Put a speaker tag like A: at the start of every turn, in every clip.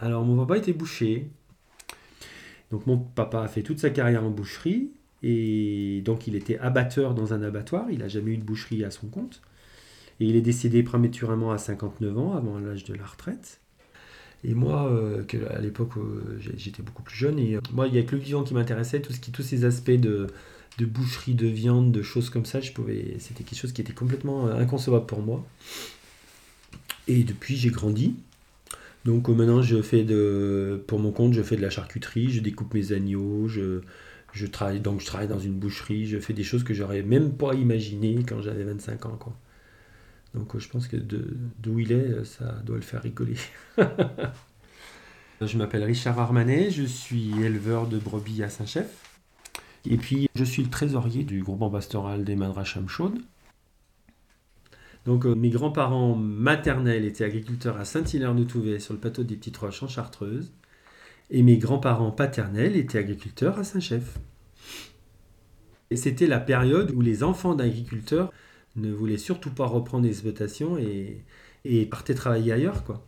A: Alors, mon papa était boucher. Donc, mon papa a fait toute sa carrière en boucherie. Et donc, il était abatteur dans un abattoir. Il n'a jamais eu de boucherie à son compte. Et il est décédé prématurément à 59 ans, avant l'âge de la retraite. Et moi, euh, à l'époque, euh, j'étais beaucoup plus jeune. Et euh, moi, il n'y a que le vivant qui m'intéressait. Tout ce qui, tous ces aspects de, de boucherie, de viande, de choses comme ça, je pouvais, c'était quelque chose qui était complètement inconcevable pour moi. Et depuis, j'ai grandi. Donc maintenant, je fais de, pour mon compte, je fais de la charcuterie, je découpe mes agneaux, je, je travaille, dans une boucherie, je fais des choses que j'aurais même pas imaginé quand j'avais 25 ans. Donc je pense que d'où il est, ça doit le faire rigoler. je m'appelle Richard Armanet, je suis éleveur de brebis à Saint-Chef. Et puis je suis le trésorier du groupement pastoral des Madracham Chaudes. Donc euh, mes grands-parents maternels étaient agriculteurs à Saint-Hilaire-de-Touvet sur le plateau des Petites Roches en Chartreuse. Et mes grands-parents paternels étaient agriculteurs à Saint-Chef. Et c'était la période où les enfants d'agriculteurs ne voulaient surtout pas reprendre les exploitations et, partaient travailler ailleurs. Quoi.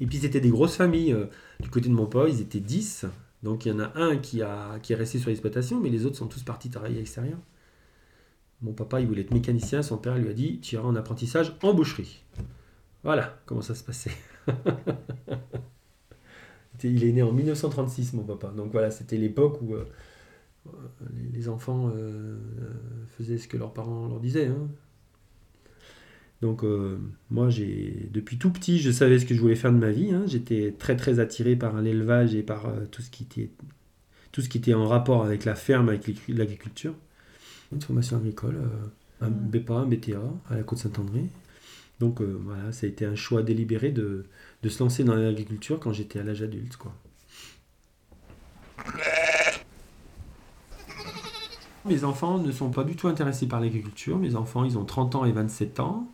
A: Et puis c'était des grosses familles. Euh, du côté de mon père, ils étaient 10. Donc il y en a un qui est resté sur l'exploitation, mais les autres sont tous partis travailler à l'extérieur. Mon papa, il voulait être mécanicien. Son père lui a dit Tu iras en apprentissage en boucherie. Voilà comment ça se passait. il est né en 1936, mon papa. Donc voilà, c'était l'époque où euh, les enfants euh, faisaient ce que leurs parents leur disaient. Hein. Donc euh, moi, j'ai depuis tout petit, je savais ce que je voulais faire de ma vie. Hein. J'étais très très attiré par l'élevage et par tout ce qui était en rapport avec la ferme, avec l'agriculture. Une formation agricole, un BEPA, un BTA à la Côte-Saint-André. Donc voilà, ça a été un choix délibéré de, de se lancer dans l'agriculture quand j'étais à l'âge adulte. Quoi. Mes enfants ne sont pas du tout intéressés par l'agriculture. Mes enfants, ils ont 30 ans et 27 ans.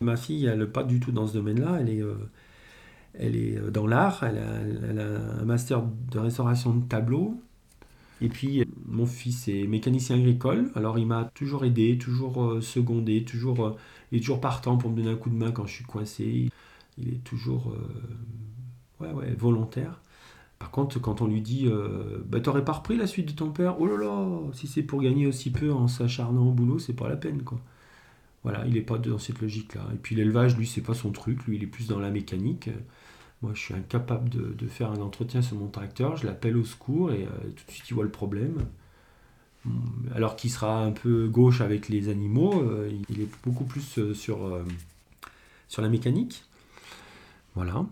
A: Ma fille, elle n'est pas du tout dans ce domaine-là. Elle est, euh, elle est euh, dans l'art. Elle, elle a, un master de restauration de tableaux. Et puis, mon fils est mécanicien agricole. Alors, il m'a toujours aidé, toujours euh, secondé, toujours, il est toujours partant pour me donner un coup de main quand je suis coincé il est toujours euh, ouais, ouais, volontaire. Par contre, quand on lui dit euh, bah, T'aurais pas repris la suite de ton père? Oh là là Si c'est pour gagner aussi peu en s'acharnant au boulot, c'est pas la peine. quoi. Voilà, il n'est pas dans cette logique-là. Et puis l'élevage, lui, c'est pas son truc. Lui, il est plus dans la mécanique. Moi, je suis incapable de, faire un entretien sur mon tracteur. Je l'appelle au secours et euh, tout de suite, il voit le problème. Alors qu'il sera un peu gauche avec les animaux, il est beaucoup plus sur, sur la mécanique. Voilà.